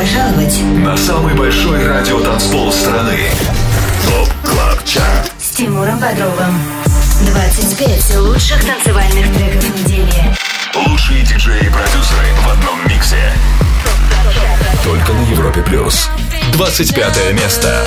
пожаловать на самый большой радиотанцпол страны. ТОП КЛАБ ЧАРТ с Тимуром Бодровым. 25 лучших танцевальных треков недели. Лучшие диджеи и продюсеры в одном миксе. Только на Европе Плюс. 25 место.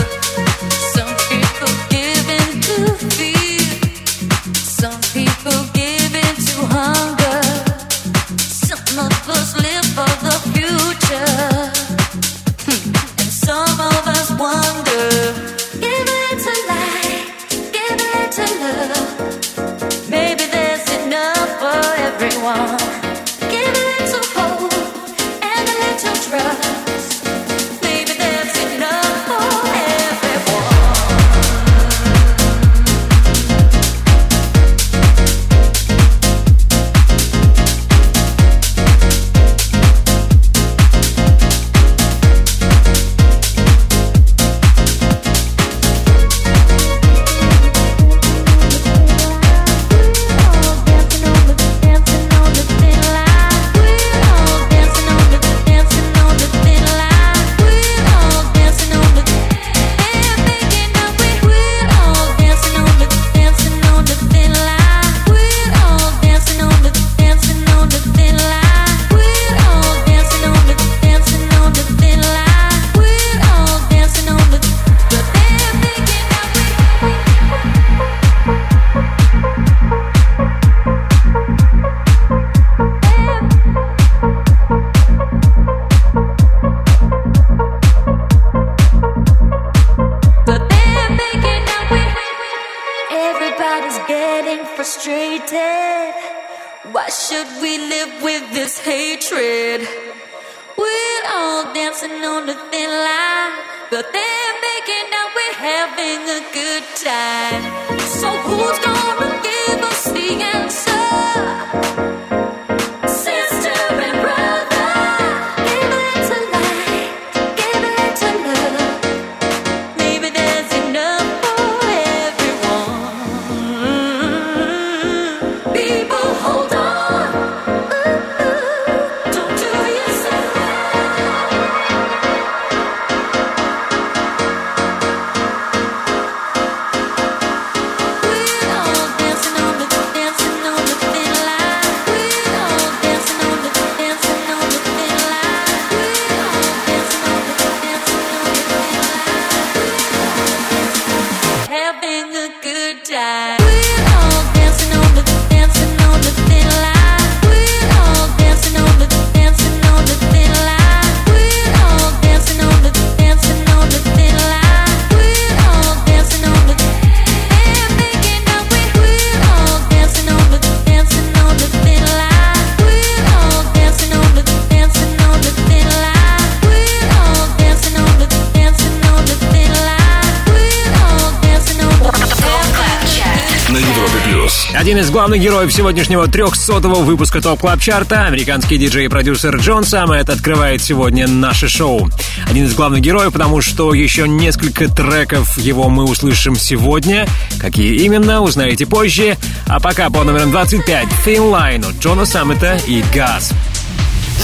Один из главных героев сегодняшнего 300-го выпуска Top Club Chart а, американский диджей и продюсер Джон Саммит открывает сегодня наше шоу. Один из главных героев, потому что еще несколько треков его мы услышим сегодня. Какие именно, узнаете позже. А пока по номерам 25 Thin Line от Джона Саммита и Guz.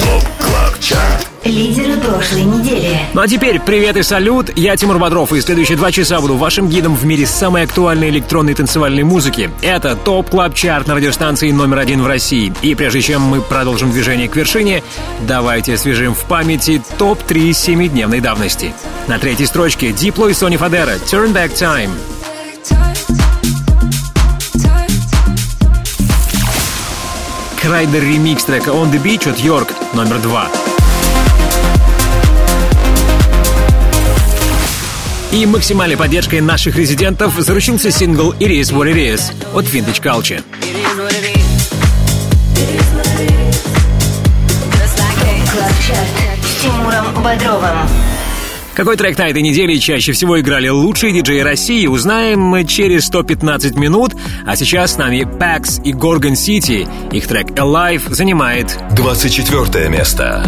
Club Chart Лидеры прошлой недели. Ну а теперь привет и салют. Я Тимур Бодров, и следующие два часа буду вашим гидом в мире самой актуальной электронной танцевальной музыки. Это Top Club Chart на радиостанции номер один в России. И прежде чем мы продолжим движение к вершине, давайте освежим в памяти ТОП-3 семидневной давности. На третьей строчке Дипло и Сони Фадера «Turn Back Time». Крайдер ремикс трека «On the Beach» от Йорк, номер два. И максимальной поддержкой наших резидентов заручился сингл «It is what it is» от Vintage Culture. Какой трек на этой неделе чаще всего играли лучшие диджеи России, узнаем мы через 115 минут. А сейчас с нами Pax и Gorgon City. Их трек Alive занимает 24 место.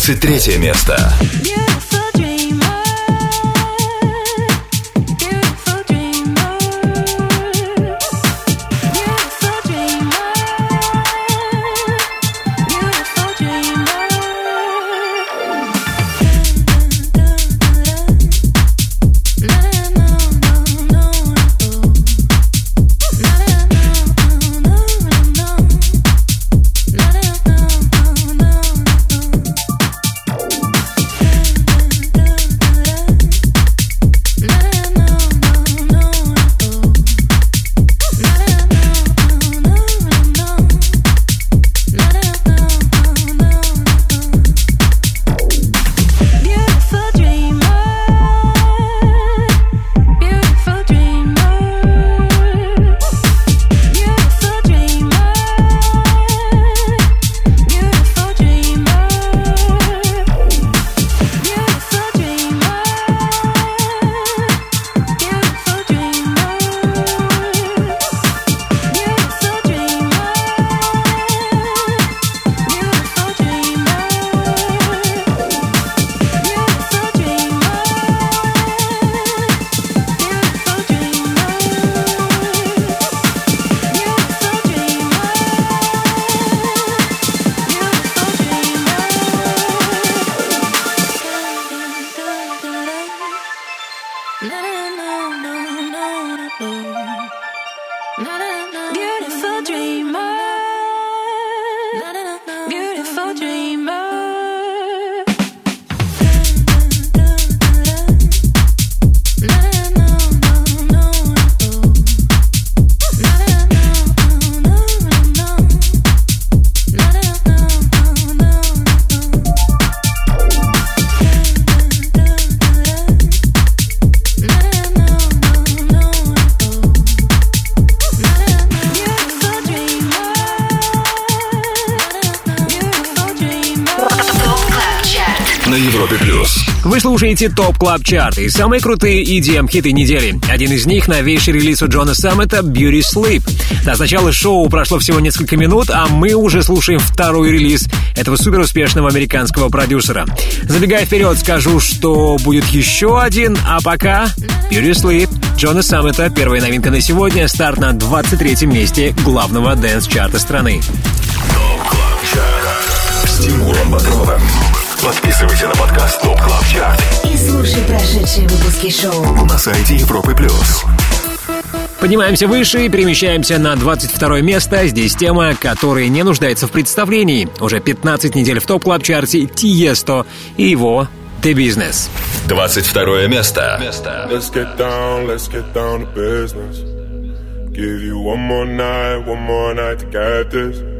23 место. Слушаете Top Club Chart и самые крутые EDM-хиты недели. Один из них — новейший релиз у Джона Саммита «Beauty Sleep». До начала шоу прошло всего несколько минут, а мы уже слушаем второй релиз этого суперуспешного американского продюсера. Забегая вперед, скажу, что будет еще один, а пока «Beauty Sleep» Джона Саммита, первая новинка на сегодня, старт на 23-м месте главного dance -чарта страны. С Тимуром Бодровым. Подписывайся на подкаст Top Club Chart. И слушай прошедшие выпуски шоу на сайте Европы Плюс. Поднимаемся выше и перемещаемся на 22 место. Здесь тема, которая не нуждается в представлении. Уже 15 недель в Top Club Chart е Тиесто и его The Business. 22 место. Let's get down, let's get down to business. Give you one more night, one more night to get this.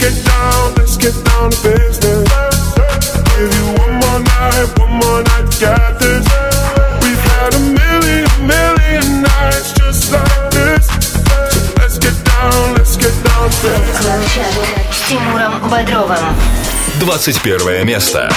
get down, let's get down to business. Give you one more night, one more night, got this. We've had a million, million nights just like this. So let's get down, let's get down to business. С Тимуром Бодровым. 21 место.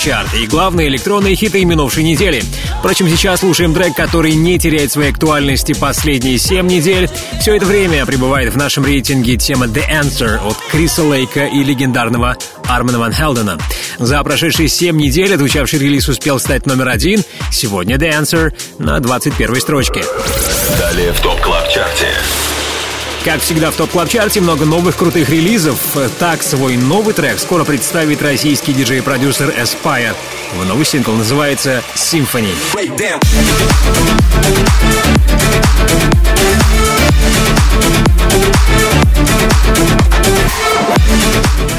Chart и главные электронные хиты минувшей недели. Впрочем, сейчас слушаем трек, который не теряет своей актуальности последние 7 недель. Все это время пребывает в нашем рейтинге тема The Answer от Криса Лейка и легендарного Армана Ван Хелдена. За прошедшие 7 недель отвечавший релиз успел стать номер один. Сегодня The Answer на 21 строчке. Далее в Top Club Chart е. Как всегда в Top Club Chart е много новых крутых релизов. Так, свой новый трек скоро представит российский диджей-продюсер Aspire. Его новый сингл называется «Symphony».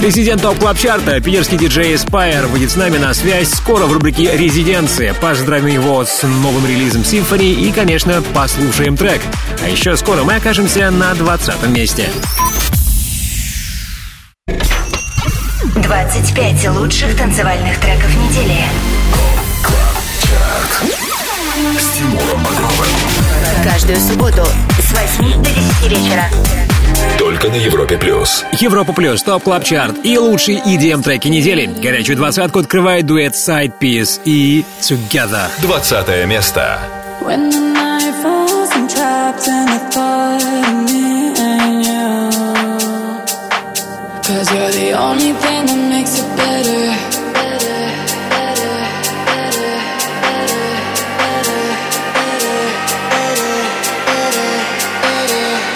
Резидент топ клаб чарта питерский диджей Aspire выйдет с нами на связь скоро в рубрике «Резиденция». Поздравим его с новым релизом Symphony и, конечно, послушаем трек. А еще скоро мы окажемся на 20 месте. 25 лучших танцевальных треков недели. Каждую субботу с 8 до 10 вечера. Только на Европе плюс. Европа плюс, топ клаб чарт и лучшие EDM треки недели. Горячую двадцатку открывает дуэт Side Piece и Together. 20 место. When trapped in the thought of me and you. Cause you're the only thing that makes it better.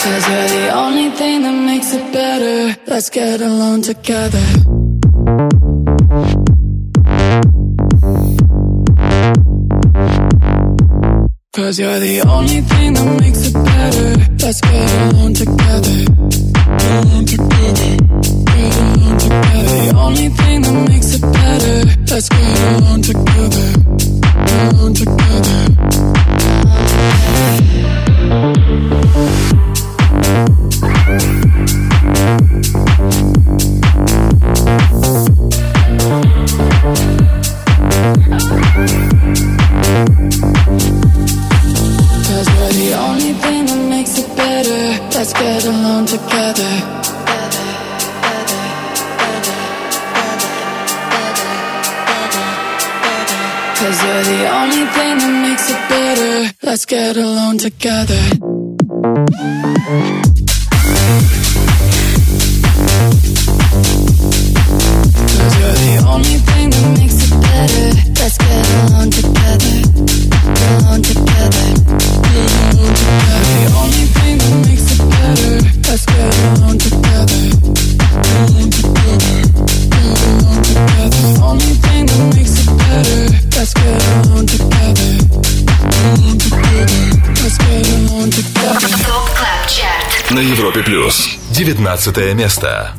Cause you're the only thing that makes it better. Let's get along together. Cause you're the only thing that makes it better. Let's get along together. Get along together. Get along together. The only thing that makes it better. Let's get along together. Get along together. Cause together. 19 место.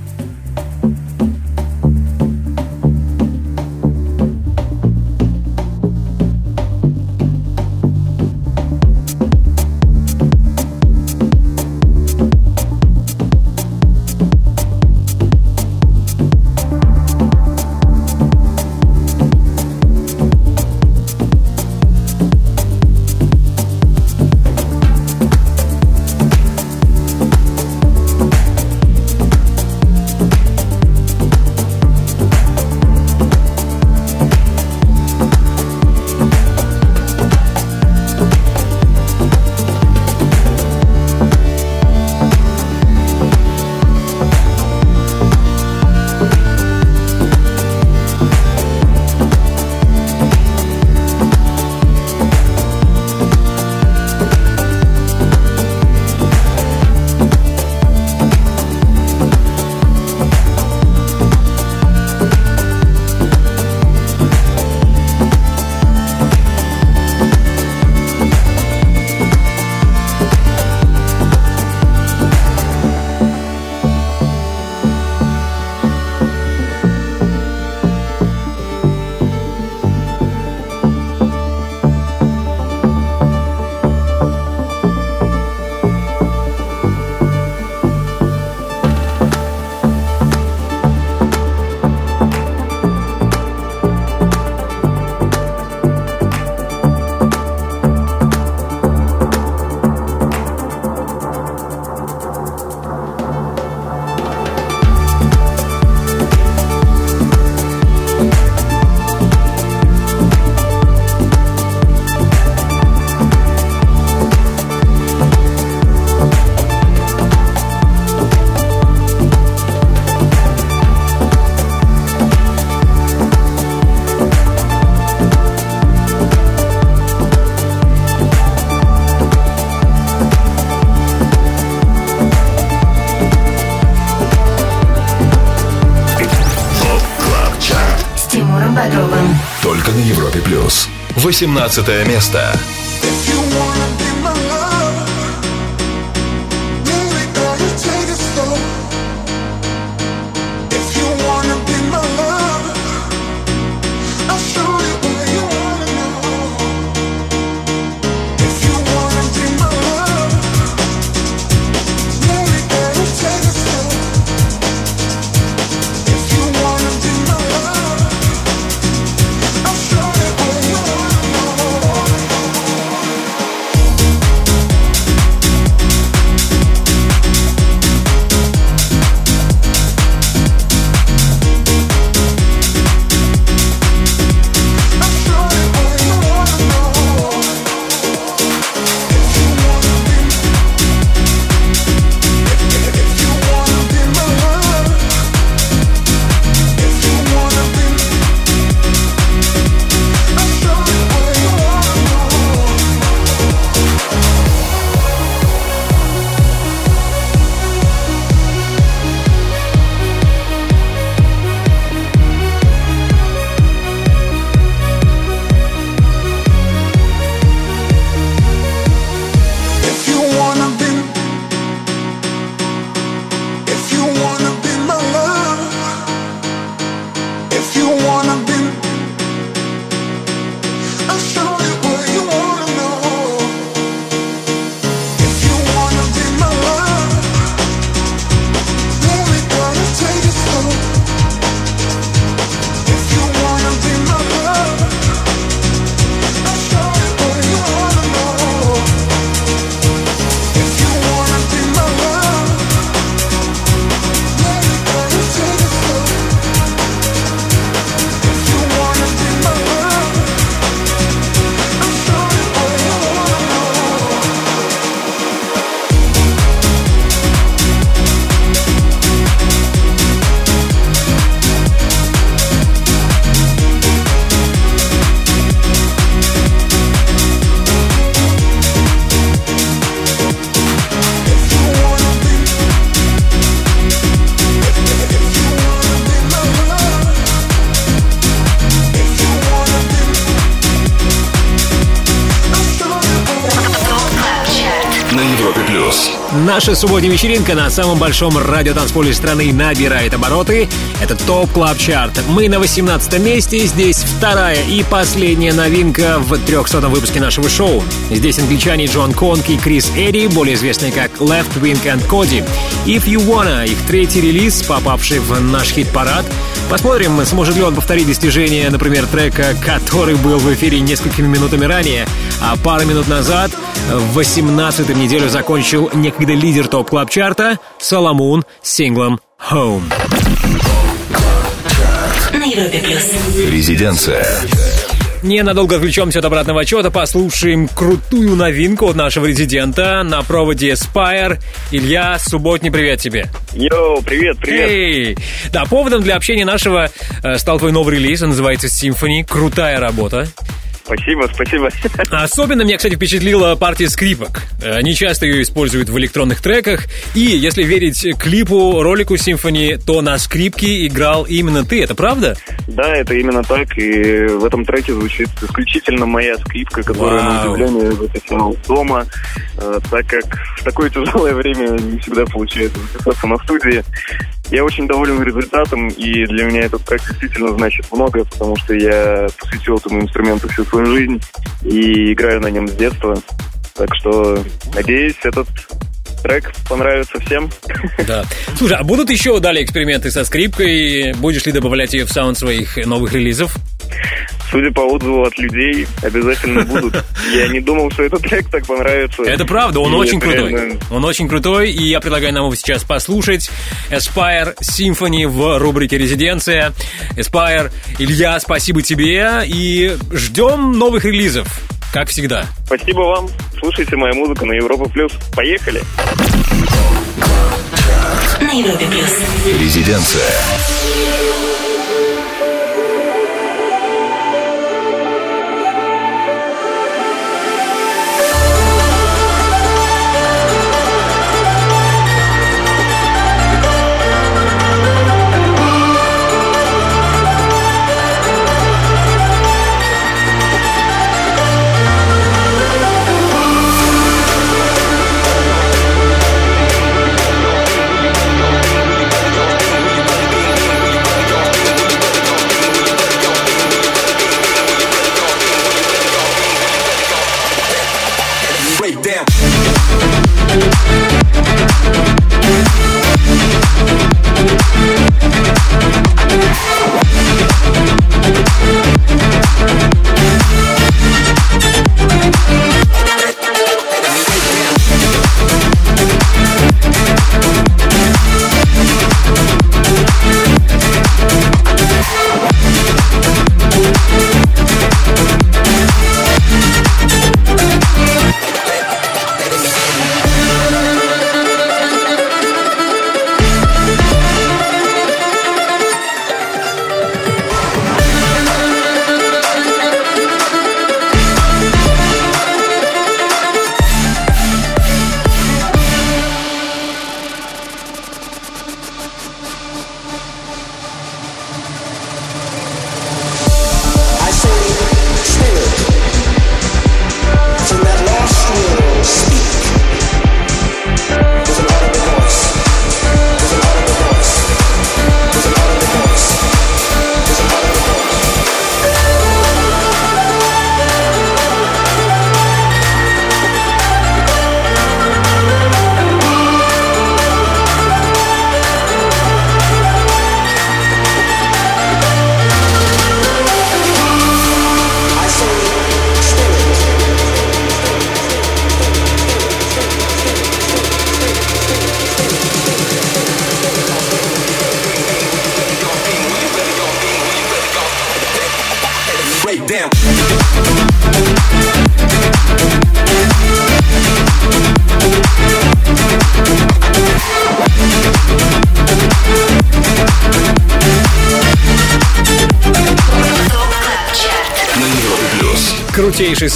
18 место. Наша субботняя вечеринка на самом большом радиотанцполе страны набирает обороты. Это Top Club Chart. Мы на 18 месте. Здесь вторая и последняя новинка в 300 выпуске нашего шоу. Здесь англичане Джон Конки и Крис Эдди, более известные как Leftwing and Kody. If You Wanna, их третий релиз, попавший в наш хит-парад. Посмотрим, сможет ли он повторить достижение, например, трека, который был в эфире несколькими минутами ранее, а пару минут назад в 18-м неделю закончил некогда лидер топ клаб чарта Соломон с синглом Home. На Европе плюс. Резиденция. Ненадолго отвлечемся от обратного отчета, послушаем крутую новинку от нашего резидента на проводе Spire. Илья, субботний привет тебе. Йоу, привет, привет. Эй! Да, поводом для общения нашего э, стал твой новый релиз, он называется Symphony. Крутая работа. Спасибо, спасибо. Особенно меня, кстати, впечатлила партия скрипок. Э, Они часто ее используют в электронных треках. И, если верить клипу, ролику Symphony, то на скрипке играл именно ты. Это правда? Да, это именно так, и в этом треке звучит исключительно моя скрипка, которая, на Вау. удивление, записал дома, э, так как в такое тяжелое время не всегда получается записаться на студии. Я очень доволен результатом, и для меня этот трек действительно значит много, потому что я посвятил этому инструменту всю свою жизнь и играю на нем с детства. Так что, надеюсь, этот трек понравится всем. Да. Слушай, а будут еще далее эксперименты со скрипкой? Будешь ли добавлять ее в саунд своих новых релизов? Судя по отзыву от людей, обязательно будут. Я не думал, что этот трек так понравится. Это правда, он И очень крутой. реально- Он очень крутой, и я предлагаю нам его сейчас послушать. Aspire Symphony в рубрике «Резиденция». Aspire, Илья, спасибо тебе, и ждем новых релизов, как всегда. Спасибо вам. Слушайте мою музыку на Европа Плюс. Поехали! На Европе плюс. Резиденция.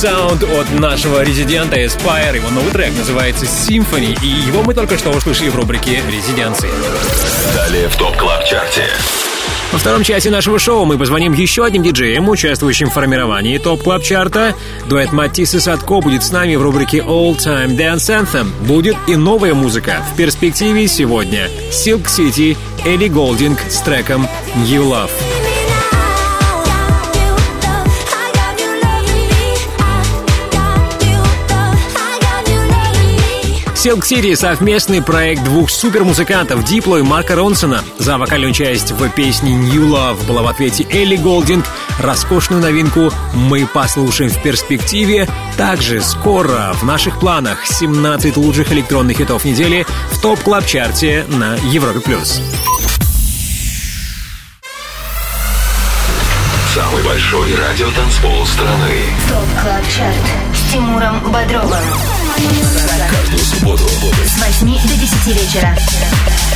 Саунд от нашего резидента Aspire. Его новый трек называется Symphony, и его мы только что услышали в рубрике «Резиденции». Далее в Top Club Chart е. Во втором части нашего шоу мы позвоним еще одним диджеям, участвующим в формировании Top Club Chart а Дуэт Матисс и Садко будет с нами в рубрике All Time Dance Anthem. Будет и новая музыка. В перспективе сегодня Silk City, Элли Голдинг с треком New Love. Silk City — совместный проект двух супермузыкантов Дипло и Марка Ронсона. За вокальную часть в песне New Love была в ответе Элли Гулдинг. Роскошную новинку мы послушаем в перспективе. Также скоро в наших планах 17 лучших электронных хитов недели в Top Club Chart е на Европе+. плюс. Самый большой радиотанцпол страны. Top Club Chart с Тимуром Бодровым. Каждую субботу С 8 до 10 вечера.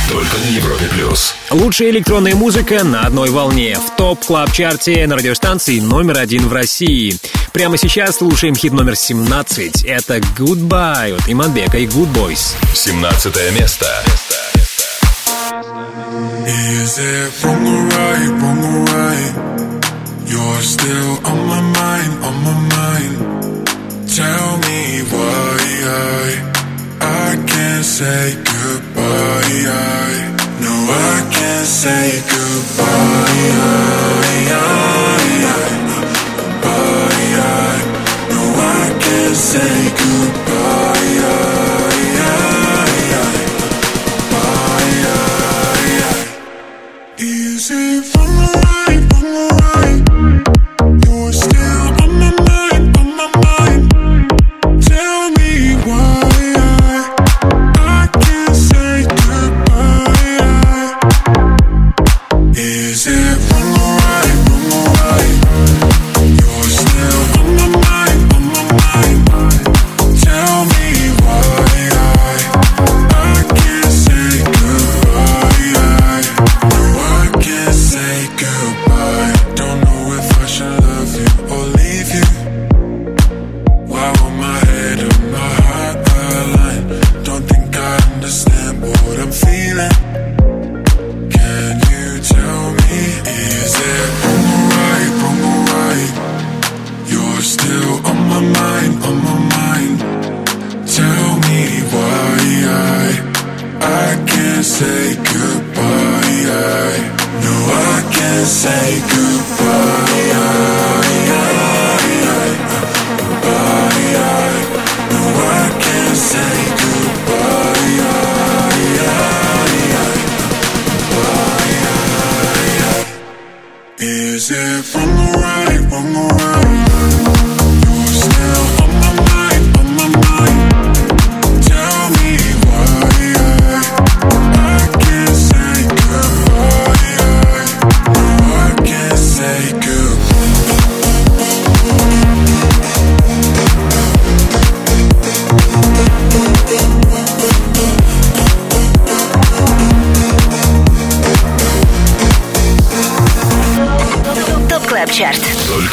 только на Европе+. плюс. Лучшая электронная музыка на одной волне в Top Club Chart е на радиостанции номер один в России. Прямо сейчас слушаем хит номер 17. Это Goodbye от Иманбека и Goodboys. 17 место. Is it wrong or right, wrong or right? You're still on my mind, on my mind. Tell me why I, I can't say goodbye. I, no, I can't say goodbye. I, I, I, bye, I, no, I can't say goodbye.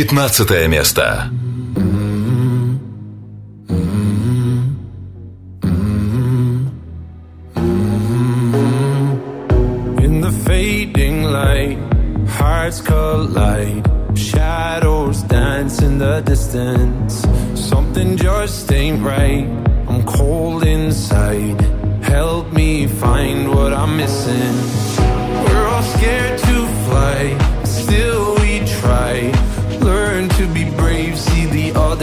15 место. In the fading light, hearts collide. Shadows dance in the distance. Something just ain't right. I'm cold inside. Help me find what I'm missing. We're all scared to fly,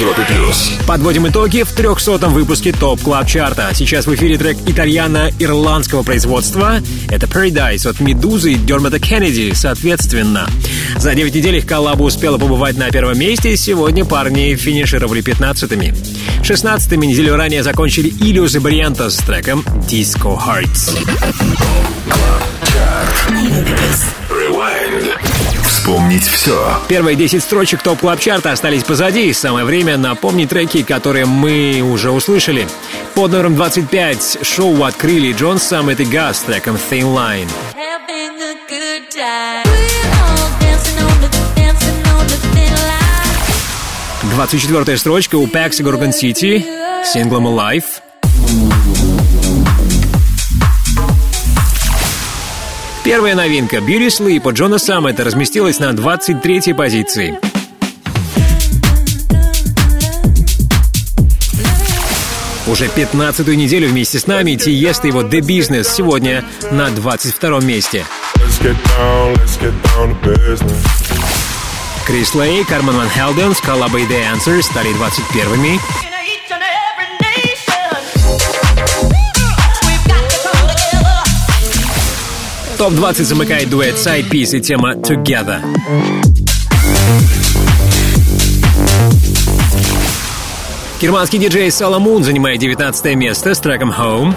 Европе плюс. Подводим итоги в 300-м выпуске Top Club Chart а. Сейчас в эфире трек итальяно-ирландского производства. Это Paradise от Медузы и Дермота Кеннеди, соответственно. За 9 недель их коллаба успела побывать на первом месте. Сегодня парни финишировали 15-ми. 16-ми неделю ранее закончили Illyus и Barrientos с треком Disco Hearts. Вспомнить все. Первые 10 строчек топ клаб чарта остались позади. Самое время напомнить треки, которые мы уже услышали. Под номером 25 шоу открыли Джон Саммет и Газ с треком Thin Line. Having a good time. We're all dancing on the, dancing on the thin line. 24 строчка у Pax и Gorgon City с синглом Alive. Первая новинка Beauty Sleep от Джона Саммета разместилась на 23 позиции. Уже 15-ю неделю вместе с нами Тиеста и его The Business сегодня на 22 месте. Down. Крис Лей, Кармен Ван Хелден с коллабой The Answer стали 21-ми. Топ-20 замыкает дуэт Side Piece и тема Together. Германский диджей Соломун занимает 19 место с треком Home.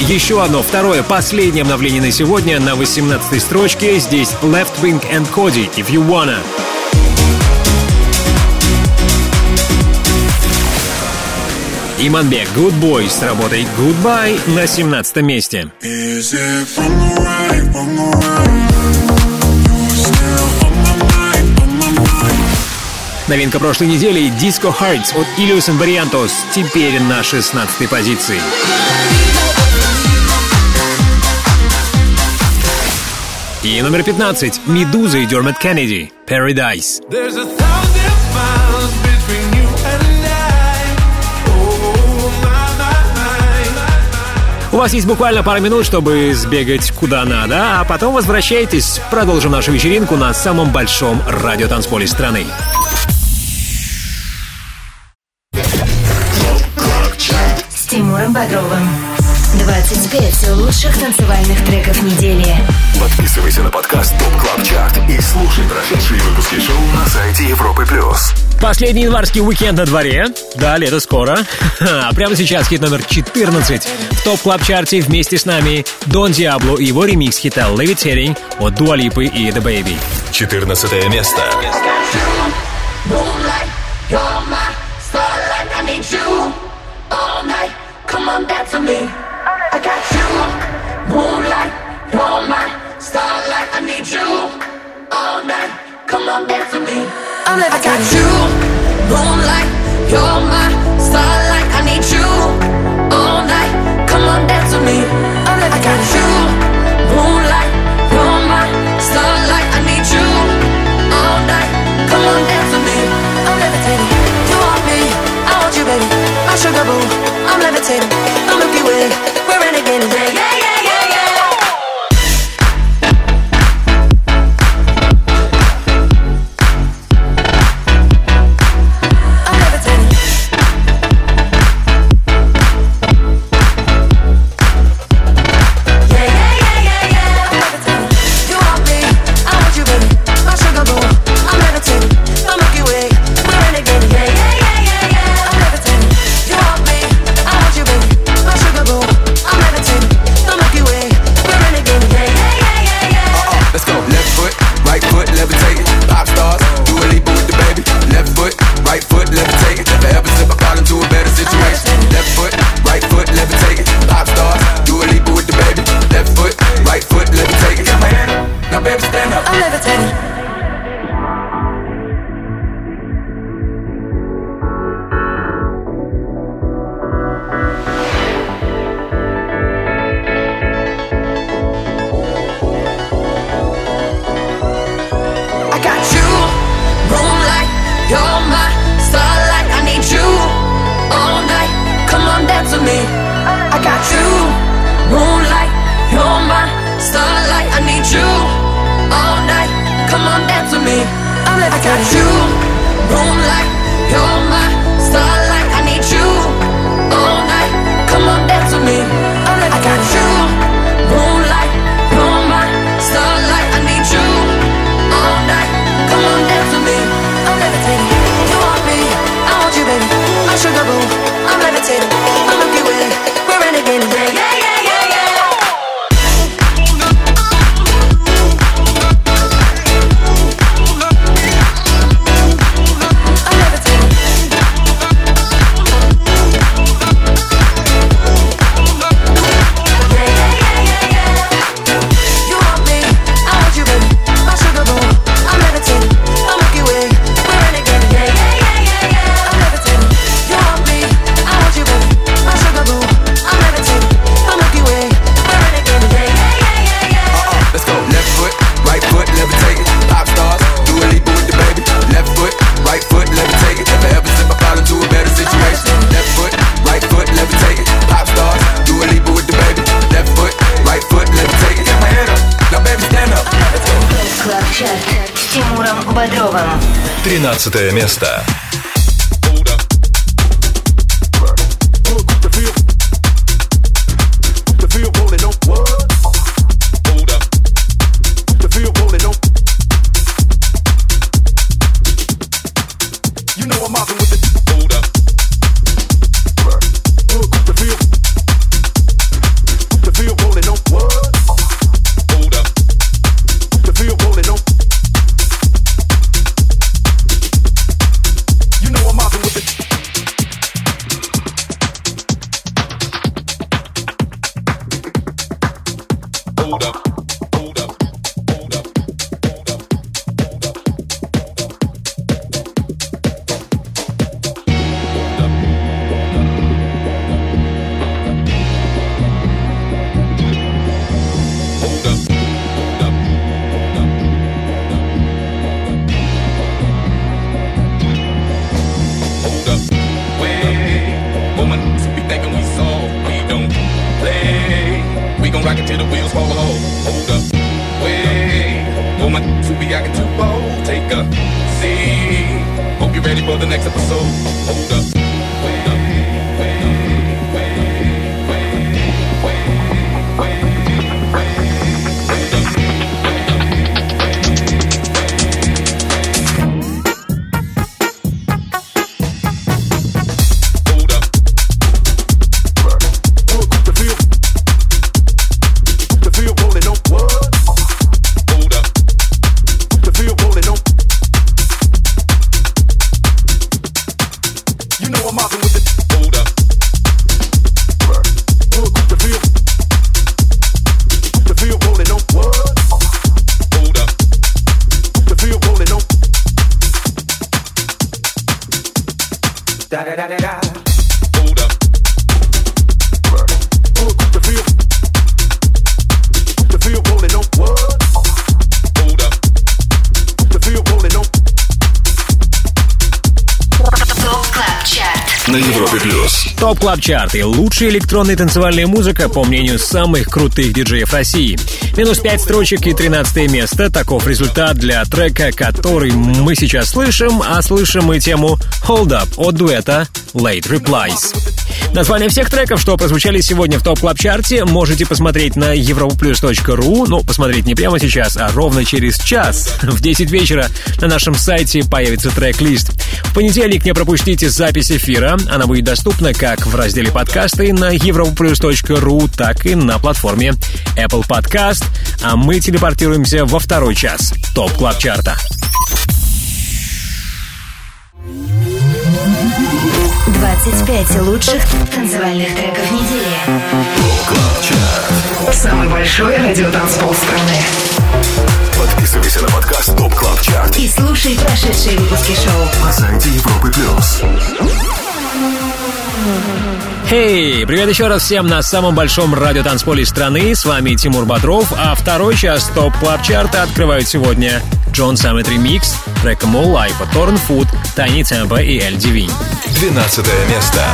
Еще одно, второе, последнее обновление на сегодня на 18 строчке. Здесь Left Wing and Cody, If You Wanna. Иманбек Гудбой с работой Goodbye на 17 месте. Новинка прошлой недели — Disco Hearts от Ilius and Variantos теперь на 16 позиции. И номер 15. Медуза и Дермат Кеннеди. Paradise. There's a thousand... У вас есть буквально пара минут, чтобы сбегать куда надо, а потом возвращайтесь. Продолжим нашу вечеринку на самом большом радиотанцполе страны. С Тимуром Бодровым пять лучших танцевальных треков недели. Подписывайся на подкаст Top Club Chart и слушай прошедшие выпуски шоу на сайте Европы+. плюс. Последний январский уикенд на дворе. Да, лето скоро. А прямо сейчас хит номер 14 в топ клаб чарте вместе с нами Дон Диабло и его ремикс хита «Levitating» от Дуалипы и The Baby. 14 место. Come on back to me. I need you all night. Come on, dance with me. I'm like, I got you, moonlight. You're my starlight. I need you all night. Come on, dance with me. I'm like, I got you, moonlight. You're my starlight. I need you all night. Come on, dance with me. I'm levitating. You want me? I want you, baby. My sugar boo. I'm levitating. The Milky Way. We're renegading. Yeah, yeah. yeah. Бодровым. 13 место. Club Chart и лучшая электронная танцевальная музыка, по мнению самых крутых диджеев России. Минус 5 строчек и 13 место. Таков результат для трека, который мы сейчас слышим, а слышим мы тему Hold Up от дуэта Late Replies. Название всех треков, что прозвучали сегодня в Top Club Chart е можете посмотреть на europlus.ru. Ну, посмотреть не прямо сейчас, а ровно через час. В 10 вечера на нашем сайте появится трек-лист. В понедельник не пропустите запись эфира. Она будет доступна как в разделе подкасты на europlus.ru, так и на платформе Apple Podcast. А мы телепортируемся во второй час топ клаб чарта 25 лучших танцевальных треков недели. Самый большой радиотанцпол страны. Подписывайся на подкаст Top Club Chart И слушай прошедшие выпуски шоу. на сайте Европы плюс. Хей, привет еще раз всем на самом большом радиотанцполе страны. С вами Тимур Бодров, а второй час Top Club Chart а открывают сегодня Джон Саммит ремикс, More Life от Torren Foot, Tinie Tempah и L Devine. 12 место.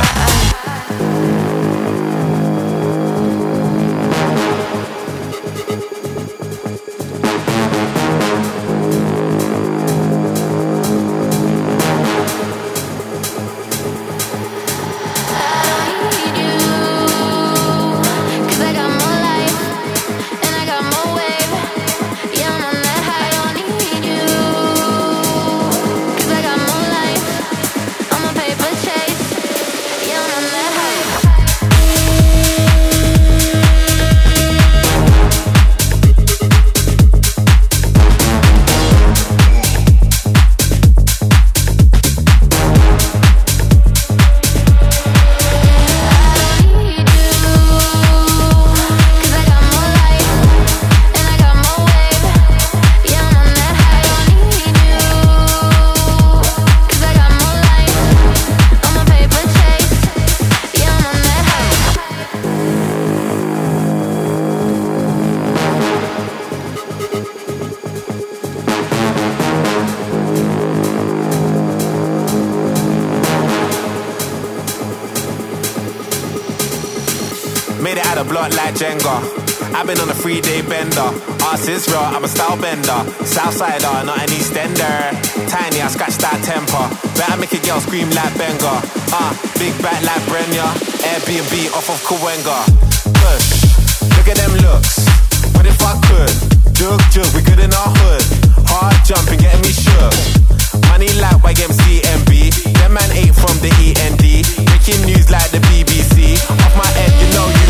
Bender. Ass is I'm a style bender. Southsider, not an Eastender. Tiny, I scratch that temper. Better make a girl scream like Benga. Ah, big back like Brenya. Airbnb off of Kawenga. Push, look at them looks. What if I could? Jug, jug, we good in our hood. Hard jumping, getting me shook. Money like YMCMB. Them man ate from the END. Breaking news like the BBC. Off my head, you know you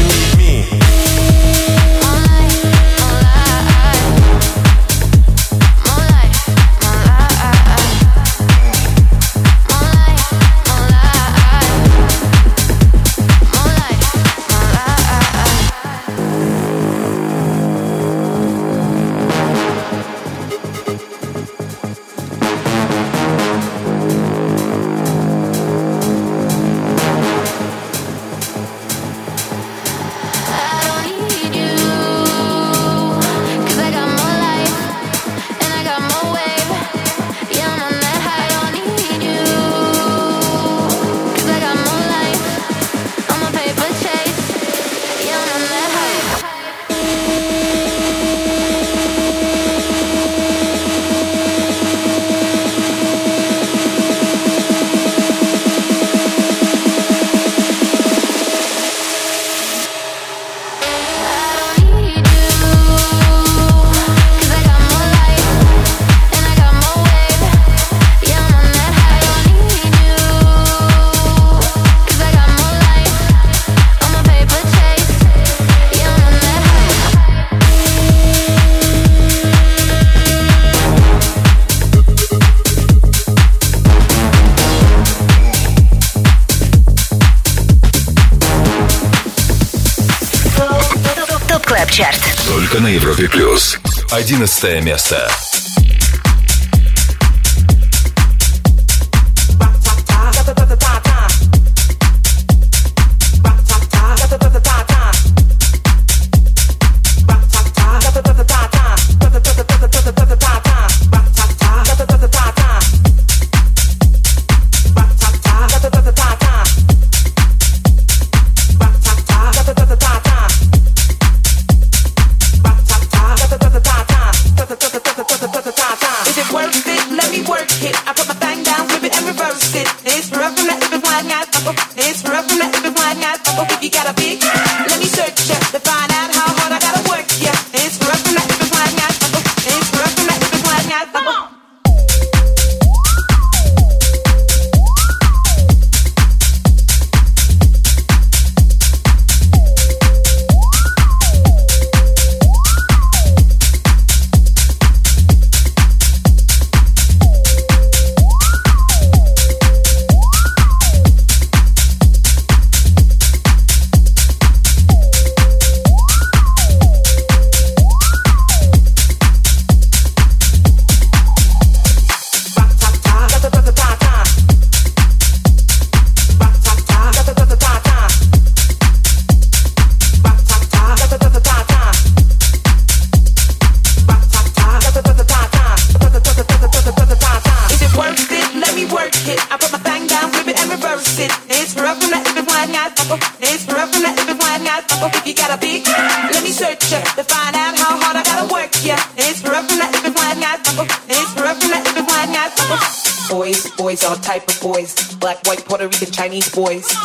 только на Европе+. плюс. 11 место.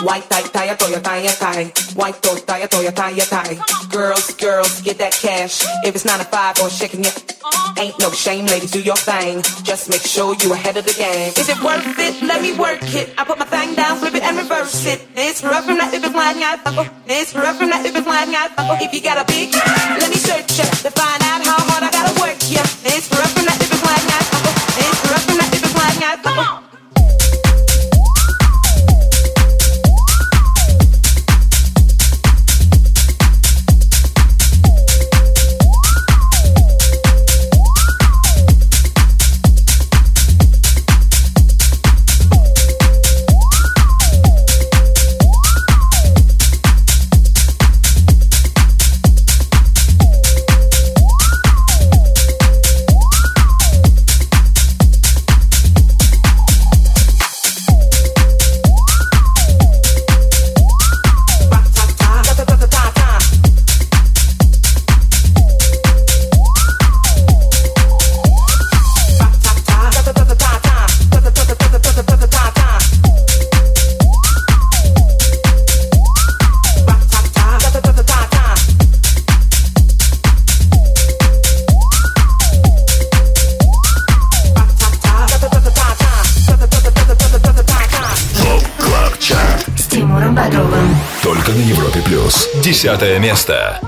White tie, tie, toya, tie, tie. White toy, tie, toya, tie, tie. Girls, girls, get that cash. If it's nine to five or shaking it, ain't no shame, ladies, do your thing. Just make sure you ahead of the game. Is it worth it? Let me work it. I 10 место.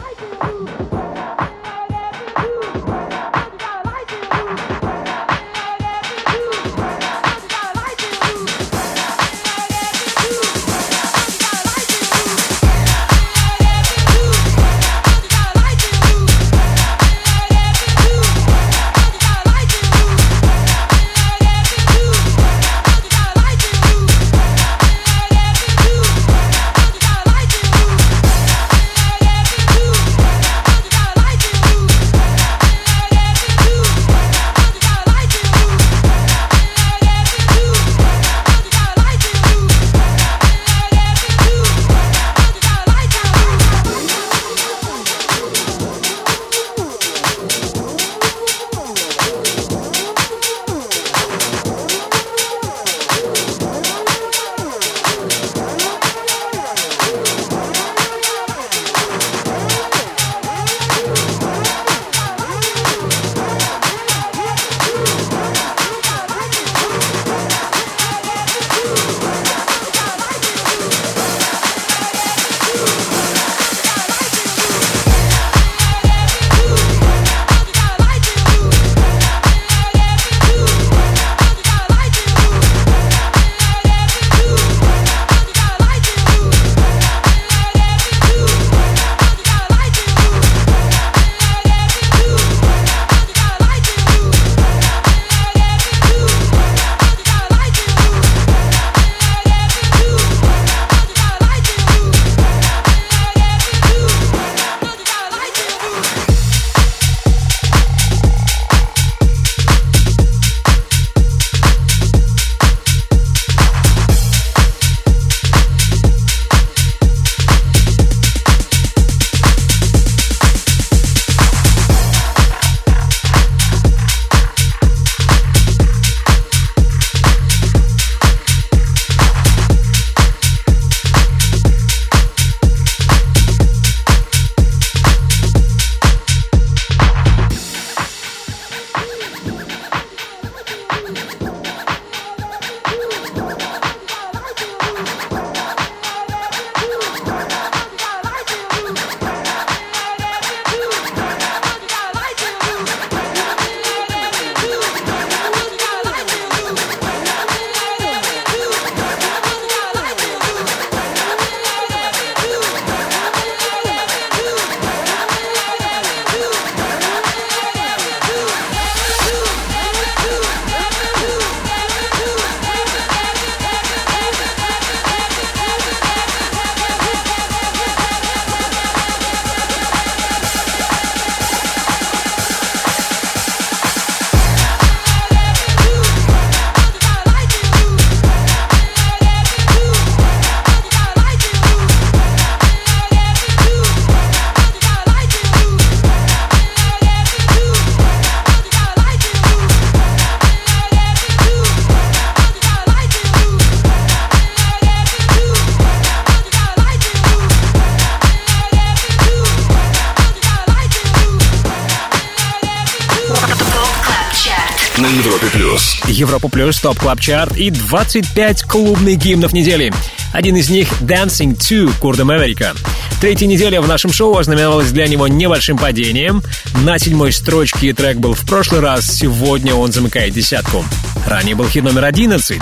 Top Club Chart и 25 клубных гимнов недели. Один из них Dancing to Курда Мэверика. Третья неделя в нашем шоу ознаменовалась для него небольшим падением. На седьмой строчке трек был в прошлый раз, сегодня он замыкает десятку. Ранее был хит номер 11.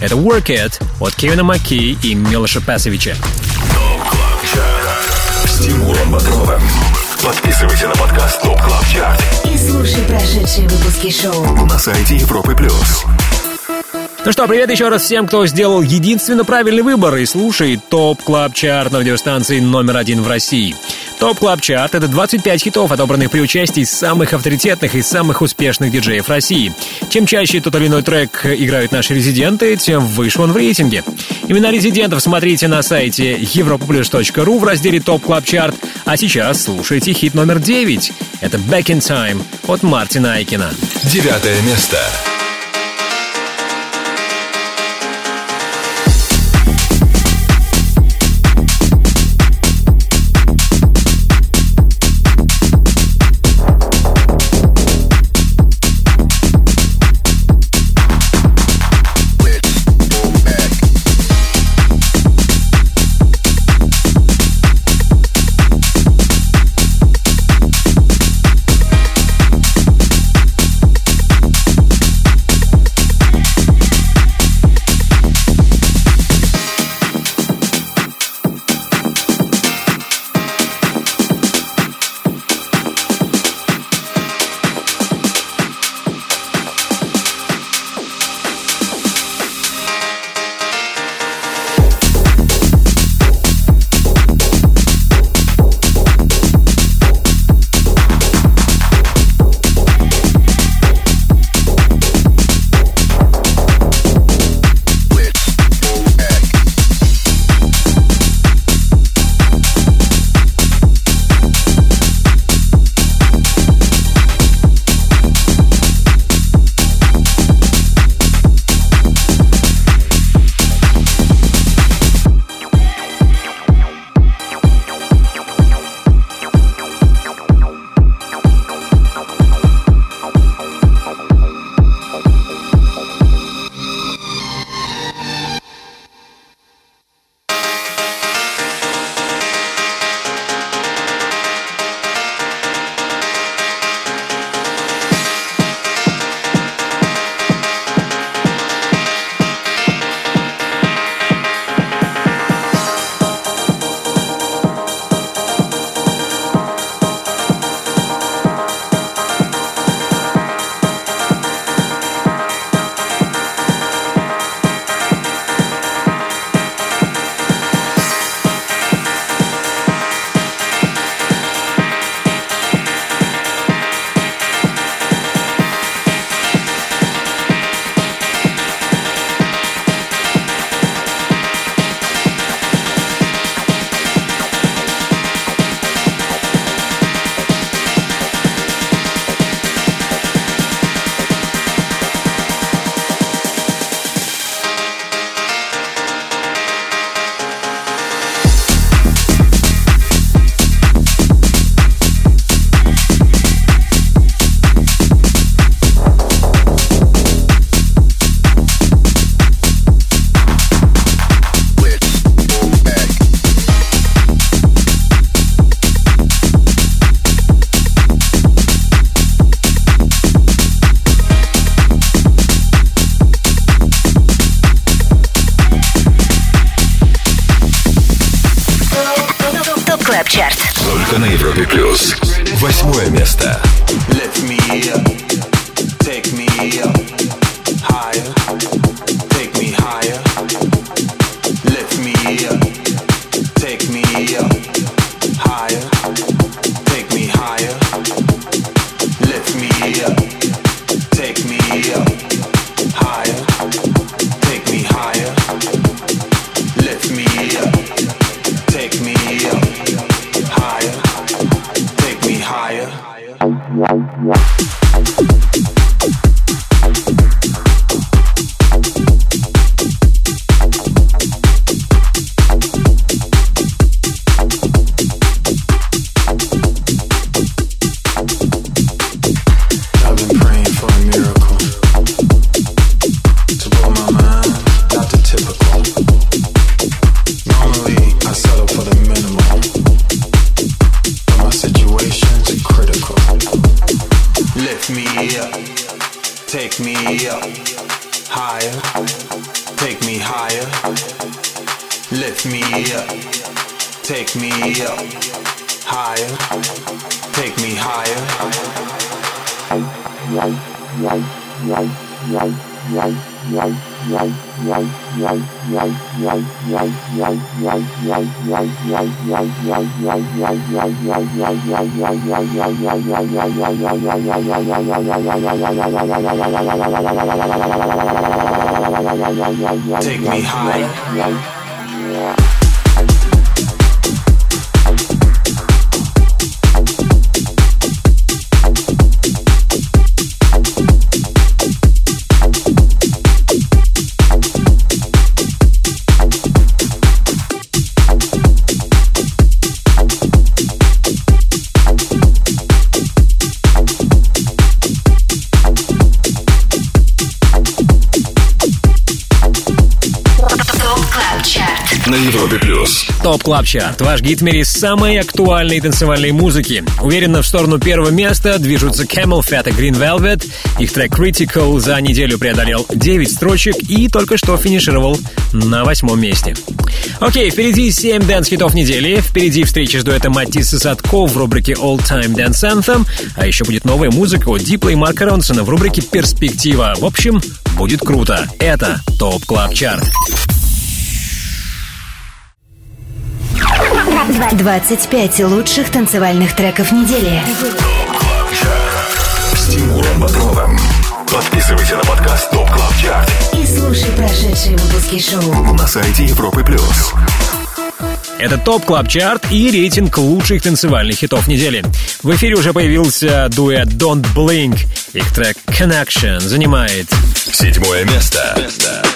Это Work It от Кевина Маки и Милоша Пасовича. с Тимуром Бодровым. Подписывайся на подкаст Top Club Chart И слушай прошедшие выпуски шоу. на сайте Европы Плюс. Ну что, привет еще раз всем, кто сделал единственно правильный выбор и слушает Top Club Chart на радиостанции номер один в России. Top Club Chart — это 25 хитов, отобранных при участии самых авторитетных и самых успешных диджеев России. Чем чаще тот или иной трек играют наши резиденты, тем выше он в рейтинге. Имена резидентов смотрите на сайте europaplus.ru в разделе Top Club Chart. А сейчас слушайте хит номер 9. Это Back in Time от Мартина Айкина. Девятое место. Top Club Chart. Ваш гид в мире самой актуальной танцевальной музыки. Уверенно в сторону первого места движутся CamelPhat и Green Velvet. Их трек Critical за неделю преодолел 9 строчек и только что финишировал на восьмом месте. Окей, впереди 7 дэнс-хитов недели. Впереди встреча с дуэтом Matisse & Sadko в рубрике All Time Dance Anthem. А еще будет новая музыка от Дипла и Марка Ронсона в рубрике Перспектива. В общем, будет круто. Это Top Club Chart. 25 лучших танцевальных треков недели. С Тимуром Бодровым. Подписывайся на подкаст Top Club Chart И слушай прошедшие выпуски шоу. на сайте Европы плюс. Это Top Club Chart и рейтинг лучших танцевальных хитов недели. В эфире уже появился дуэт Don't Blink. Их трек Connection занимает Седьмое место. Waiting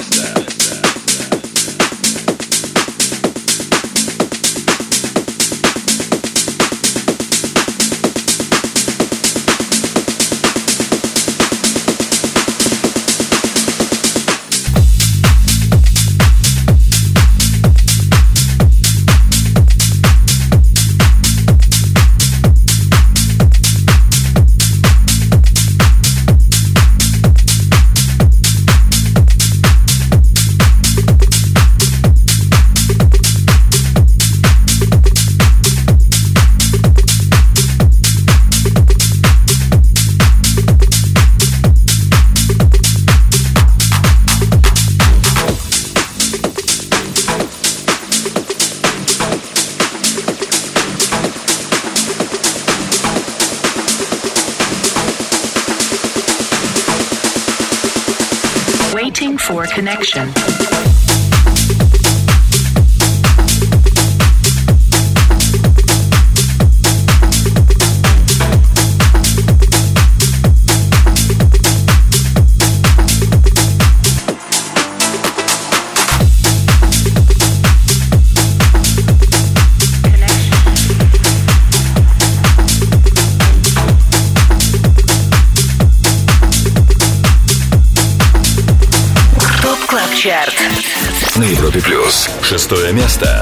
Шестое место.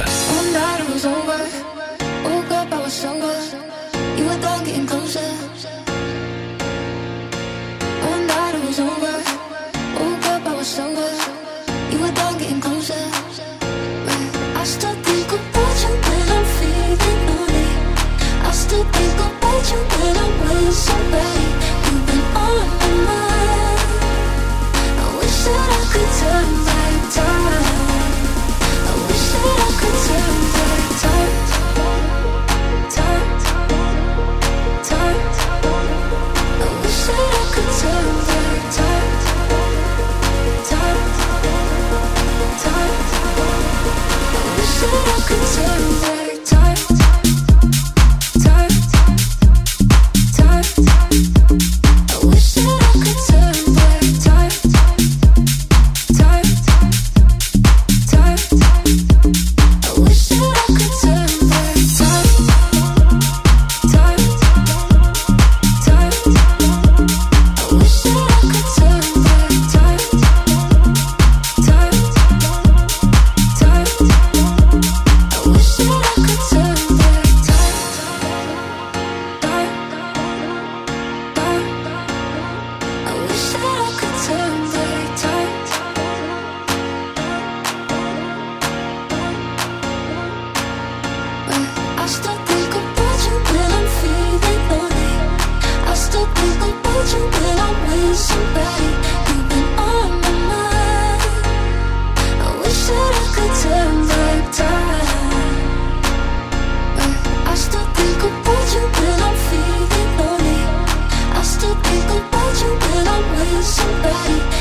somebody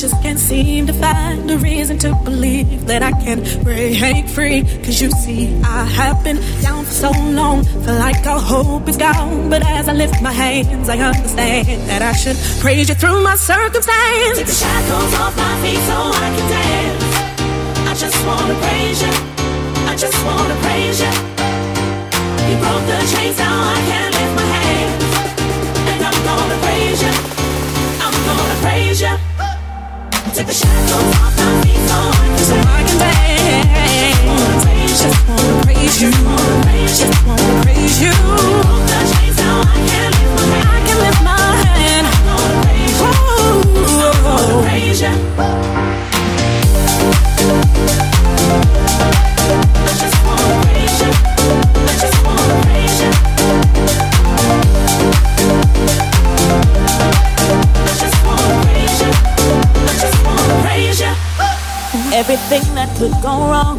just can't seem to find a reason to believe that I can break free. Cause you see, I have been down for so long, feel like all hope is gone. But as I lift my hands, I understand that I should praise you through my circumstance. Take the shackles off my feet so I can dance. I just wanna praise you. I just wanna praise you. You broke the chains, now I can praise you. Just wanna praise you. I can lift my hand. Oh, praise you. I just wanna praise you. I just wanna praise you. Everything that could go wrong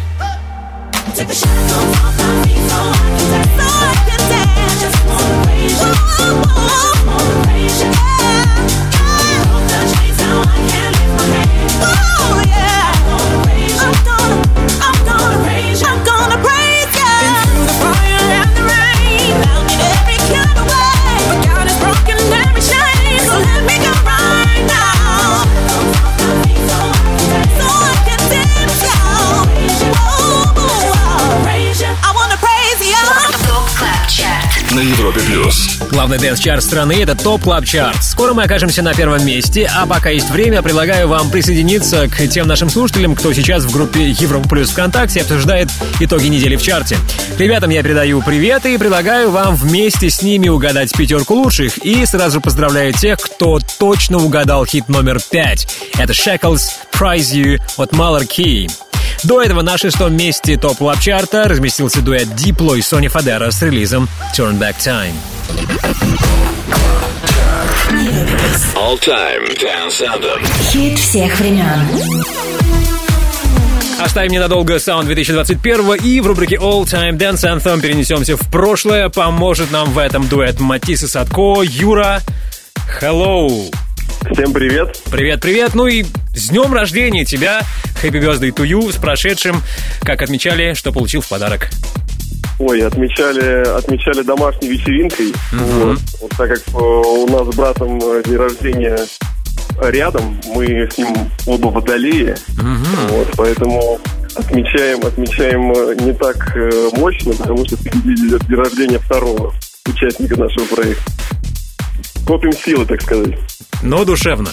Shackles off my feet so I can dance. So I can dance. Главный дэнс-чарт страны — это Top Club Chart. Скоро мы окажемся на первом месте, а пока есть время, предлагаю вам присоединиться к тем нашим слушателям, кто сейчас в группе Европа Плюс ВКонтакте обсуждает итоги недели в чарте. Ребятам я передаю привет и предлагаю вам вместе с ними угадать пятерку лучших. И сразу поздравляю тех, кто точно угадал хит номер пять. Это Shackles Praise You от Malarkey. До этого на шестом месте Top Club Chart а разместился дуэт Diplo и Сонни Фодера с релизом Turn Back Time. All Time Dance Anthem. Хит всех времен. Оставим ненадолго саунд 2021 и в рубрике All Time Dance Anthem перенесемся в прошлое. Поможет нам в этом дуэт Матис и Садко. Юра, hello! Всем привет. Привет, привет. Ну и с днем рождения тебя. Happy birthday to you. С прошедшим. Как отмечали, что получил в подарок. Ой, отмечали, отмечали домашней вечеринкой. Вот. Вот так как э, у нас с братом э, день рождения рядом, мы с ним оба водолеи. Вот, поэтому отмечаем, отмечаем э, не так мощно, потому что впереди идет день рождения второго участника нашего проекта. Копим силы, так сказать. Но душевно.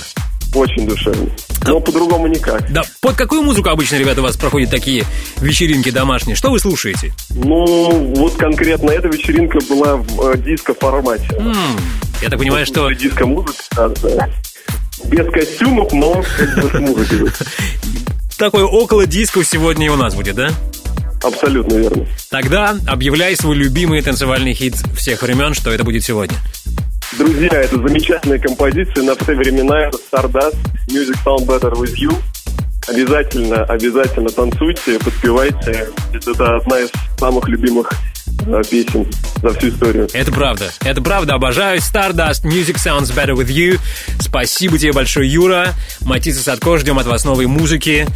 Очень душевно. Но по-другому никак. Да, под какую музыку обычно, ребята, у вас проходят такие вечеринки домашние? Что вы слушаете? Ну, вот конкретно эта вечеринка была в э, диско-формате. М, Я так понимаю, что Диско-музыка, да, да. Без костюмов, но с музыкой. такой около диско сегодня и у нас будет, да? Абсолютно верно. Тогда объявляй свой любимый танцевальный хит всех времен, что это будет сегодня. Друзья, это замечательная композиция на все времена. Это Stardust, Music Sound Better With You. Обязательно, обязательно танцуйте, подпевайте. Это одна из самых любимых э, песен за всю историю. Это правда. Это правда. Обожаю. Stardust Music Sounds Better With You. Спасибо тебе большое, Юра. Матис и Садко, ждем от вас новой музыки.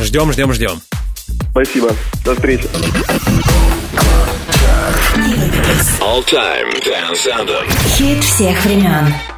Ждем, ждем, ждем. Спасибо. До встречи. All Time Dance Anthem. Хит всех времен.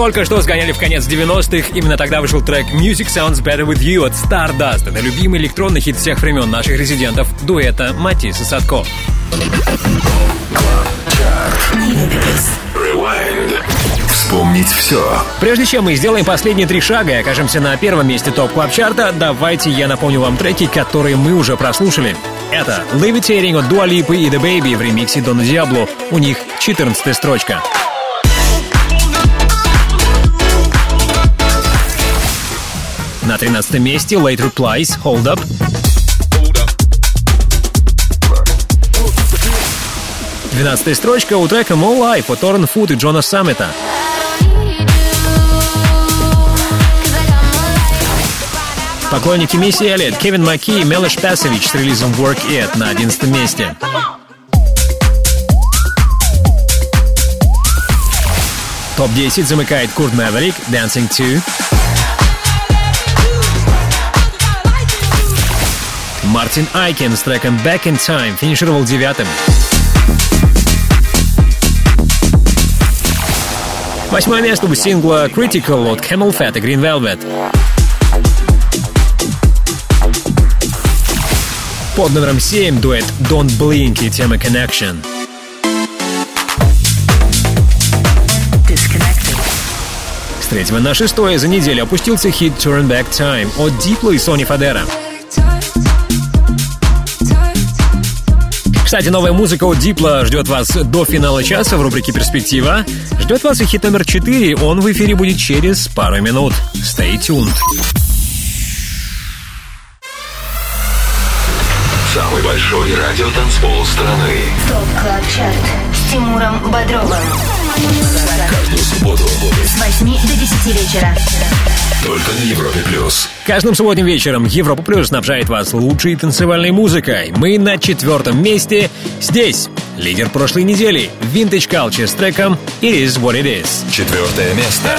Только что сгоняли в конец 90-х. Именно тогда вышел трек Music Sounds Better With You от Stardust. Это любимый электронный хит всех времен наших резидентов дуэта Матис и Садко. Вспомнить все. Прежде чем мы сделаем последние три шага и окажемся на первом месте топ клаб чарта давайте я напомню вам треки, которые мы уже прослушали. Это Levitating от Dua Lipa и The Baby в ремиксе Дона Диабло. У них 14 строчка. 13 месте Late Replies Hold Up. Двенадцатая строчка у трека More Life от Торн Фуд и Джона Саммета. Поклонники Мисси Эллиот, Кевин Маки и Мелош Пасович с релизом Work It на 11 месте. Топ-10 замыкает Курт Мэверик, Dancing 2. Мартин Айкен с треком Back in Time финишировал девятым. Восьмое место у сингла Critical от Camel Fat и Green Velvet. Под номером 7 дуэт Don't Blink и тема Connection. С третьего на шестое за неделю опустился хит Turn Back Time от Diplo и Sony Fadera. Кстати, новая музыка от Дипла ждет вас до финала часа в рубрике «Перспектива». Ждет вас и хит номер 4. Он в эфире будет через пару минут. Stay tuned. Самый большой радиотанцпол страны. ТОП КЛАБ ЧАРТ с Тимуром Бодровым. Каждую субботу С 8 до 10 вечера. только на Европе плюс. Каждым субботним вечером Европа Плюс снабжает вас лучшей танцевальной музыкой. Мы на четвертом месте. Здесь лидер прошлой недели Vintage Culture с треком It Is What It Is. Четвертое место.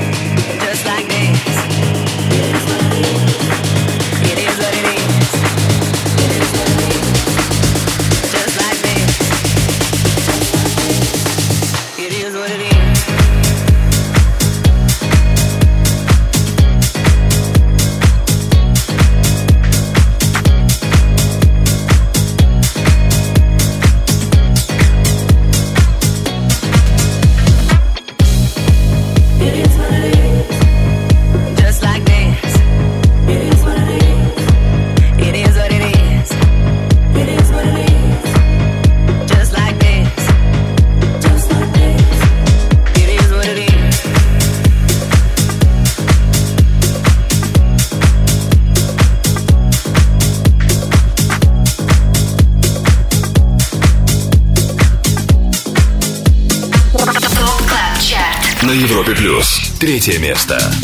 Третье место.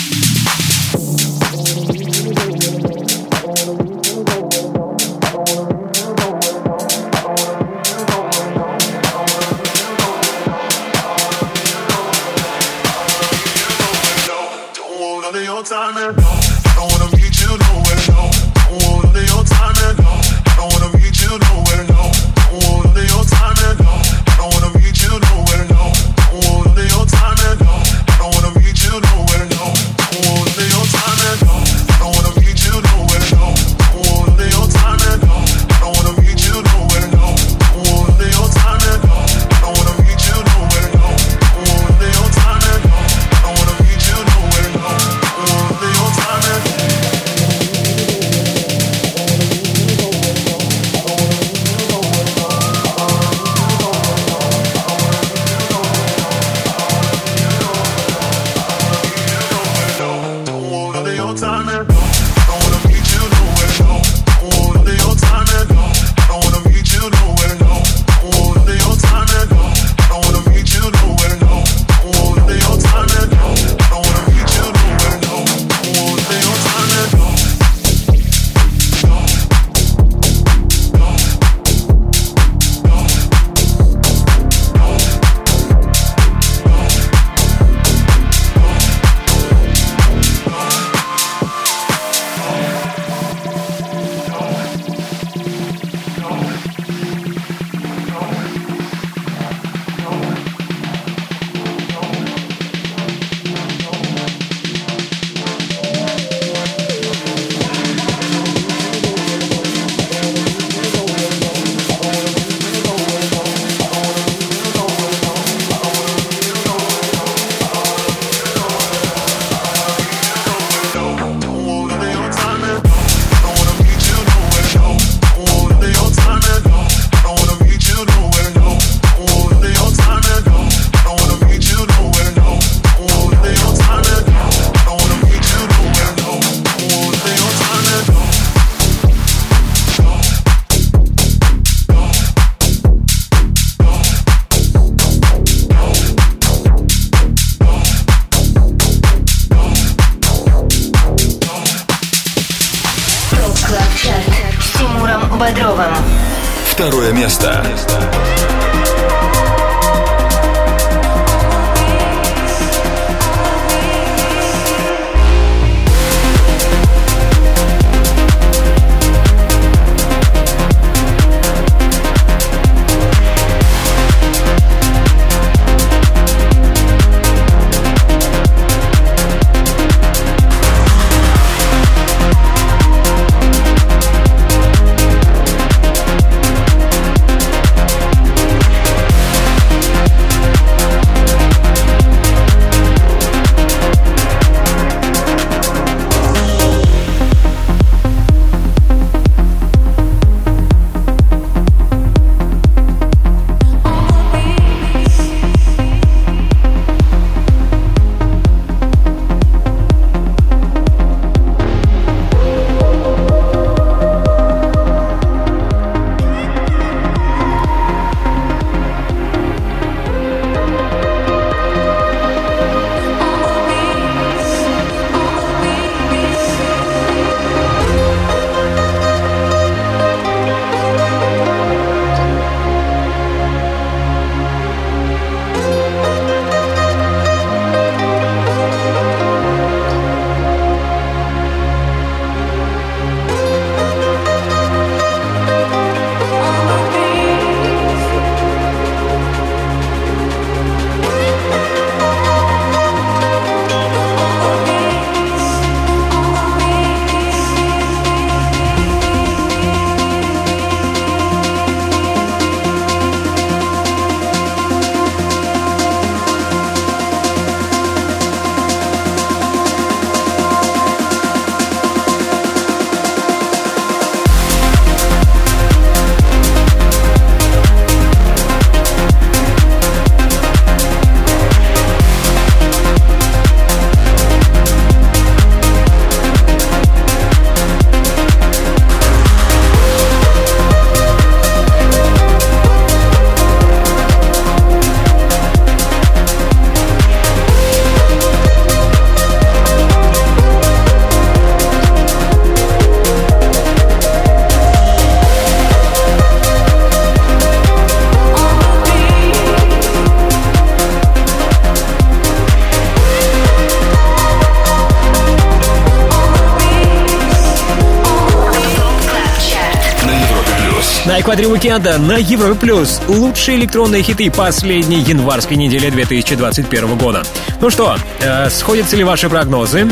Эквадре уикенда на Европе Плюс лучшие электронные хиты последней январской недели 2021 года. Ну что, э, сходятся ли ваши прогнозы?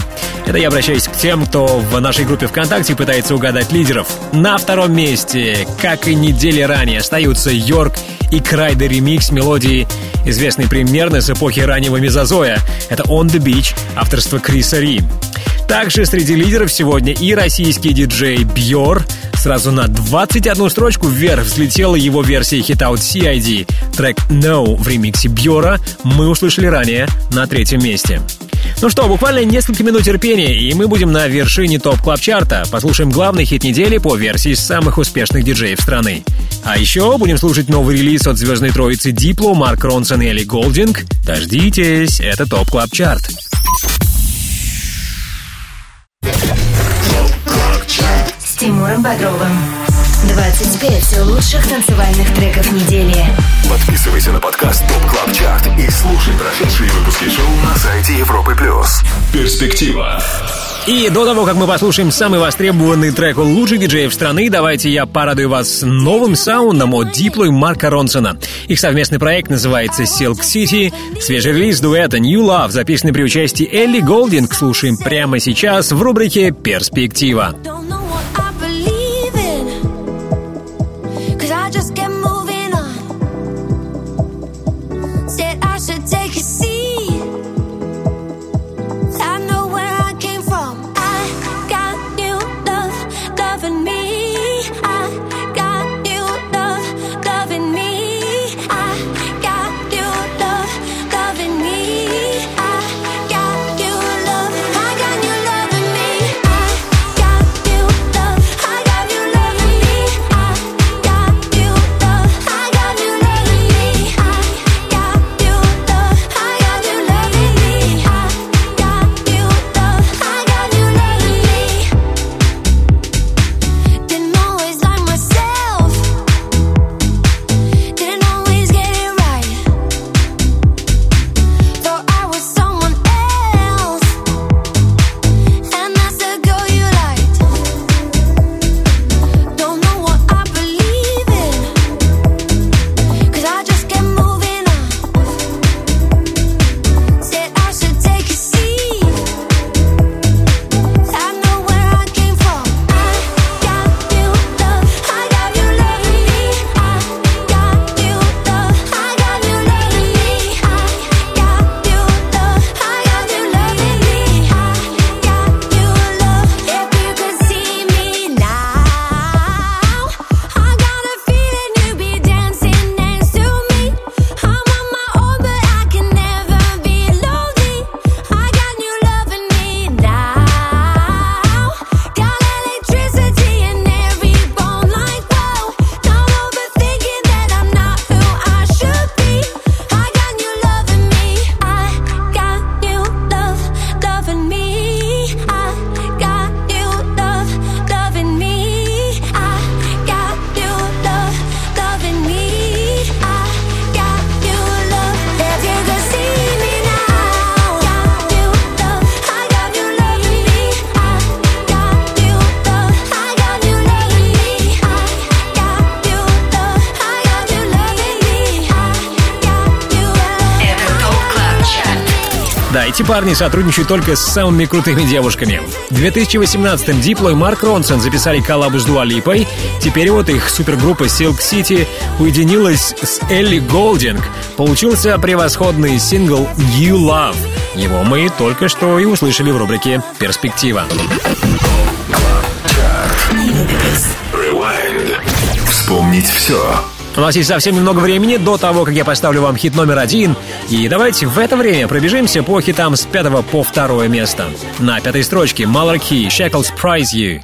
Это я обращаюсь к тем, кто в нашей группе ВКонтакте пытается угадать лидеров. На втором месте, как и недели ранее, остаются Йорк и Крайдер ремикс мелодии, известной примерно с эпохи раннего мезозоя. Это «On the Beach» авторства Криса Ри. Также среди лидеров сегодня и российский диджей Бьор. Сразу на 21 строчку вверх взлетела его версия хита от CID. Трек No в ремиксе Бьора мы услышали ранее на третьем месте. Ну что, буквально несколько минут терпения, и мы будем на вершине топ клаб чарта Послушаем главный хит недели по версии самых успешных диджеев страны. А еще будем слушать новый релиз от звездной троицы Дипло, Марк Ронсон и Элли Голдинг. Дождитесь, это топ Бодровым. 25 лучших танцевальных треков недели. Подписывайся на подкаст Top Club Chart и слушай прошедшие выпуски шоу на сайте Европы Плюс. Перспектива. И до того, как мы послушаем самый востребованный трек лучших диджеев страны, давайте я порадую вас новым саундом от Дипло и Марка Ронсона. Их совместный проект называется Silk City. Свежий релиз дуэта New Love, записанный при участии Элли Голдинг, слушаем прямо сейчас в рубрике «Перспектива». I парни сотрудничают только с самыми крутыми девушками. В 2018-м Дипло и Марк Ронсон записали коллабу с Дуалипой. Теперь вот их супергруппа Silk City уединилась с Элли Голдинг. Получился превосходный сингл New Love. Его мы только что и услышали в рубрике «Перспектива». Вспомнить все. У нас есть совсем немного времени до того, как я поставлю вам хит номер один. И давайте в это время пробежимся по хитам с пятого по второе место. На пятой строчке Malarkey, Shackles Prize You.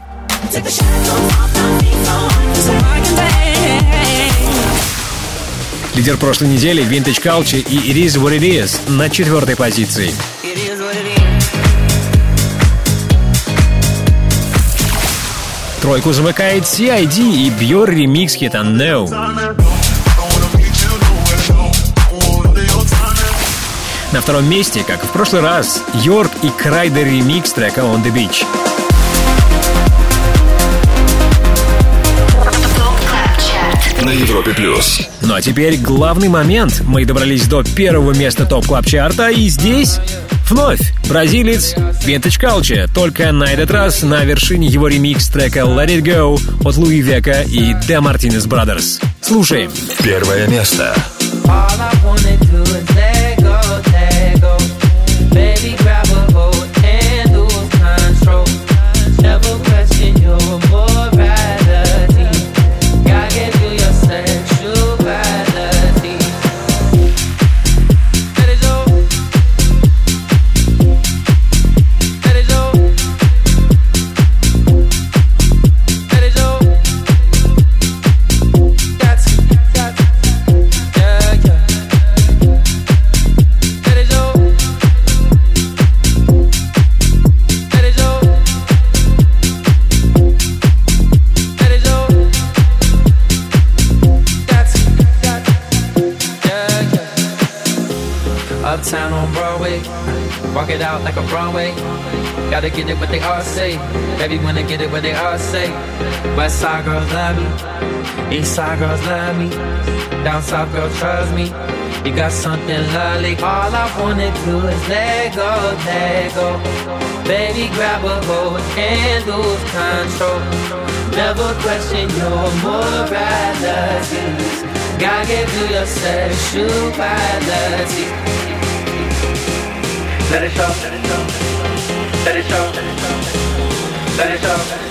Лидер прошлой недели Vintage Culture и It Is What It Is на четвертой позиции. Тройку замыкает CID и Бьор ремикс хита No. На втором месте, как и в прошлый раз, Йорк и Крайдер ремикс трека On The Beach. Чарт. Европе плюс. Ну а теперь главный момент. Мы добрались до первого места топ клаб чарта и здесь вновь бразилец Vintage Culture, только на этот раз на вершине его ремикс трека Let It Go от Луи Века и The Martinez Brothers. Слушаем. Первое место. West side girls love me, east side girls love me, down south girls trust me. You got something lovely. All I wanna do is let go, let go. Baby, grab a hold and lose control. Never question your. Gotta get through your sexuality. Let it show. Let it go. Let it show. Let it show.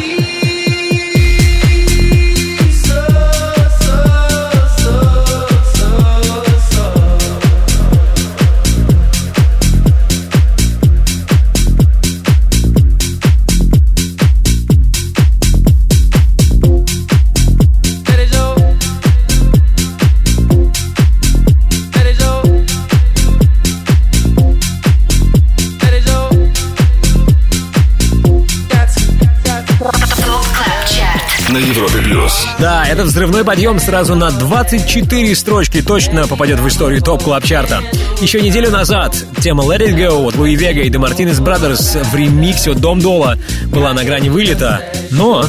Да, это взрывной подъем сразу на 24 строчки точно попадет в историю топ клаб чарта. Еще неделю назад тема Let It Go от Луи Вега и The Martinez Brothers в ремиксе Дом Дола была на грани вылета, но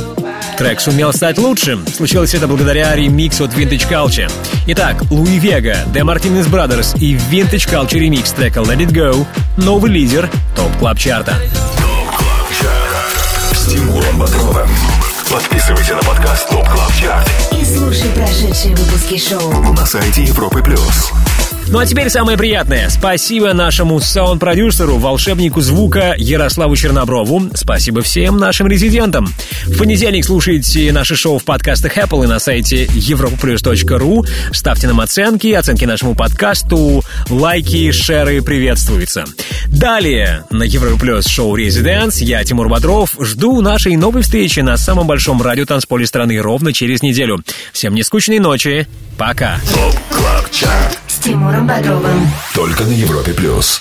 трек сумел стать лучшим. Случилось это благодаря ремиксу от Vintage Culture. Итак, Луи Вега, The Martinez Brothers и Vintage Culture ремикс трека Let It Go — новый лидер топ клаб чарта. С Тимуром Бодровым. Подписывайся на подкаст Top Club Chart И слушай прошедшие выпуски шоу. на сайте Европы плюс. Ну а теперь самое приятное. Спасибо нашему саунд-продюсеру, волшебнику звука Ярославу Черноброву. Спасибо всем нашим резидентам. В понедельник слушайте наше шоу в подкастах Apple и на сайте europaplus.ru. Ставьте нам оценки, оценки нашему подкасту, лайки, шеры приветствуются. Далее на Европа Плюс шоу «ResiDANCE» я, Тимур Бодров, жду нашей новой встречи на самом большом радиотанцполе страны ровно через неделю. Всем нескучной ночи. Пока. Топ Клаб Чарт. С Тимуром Бодровым. Только на Европе плюс.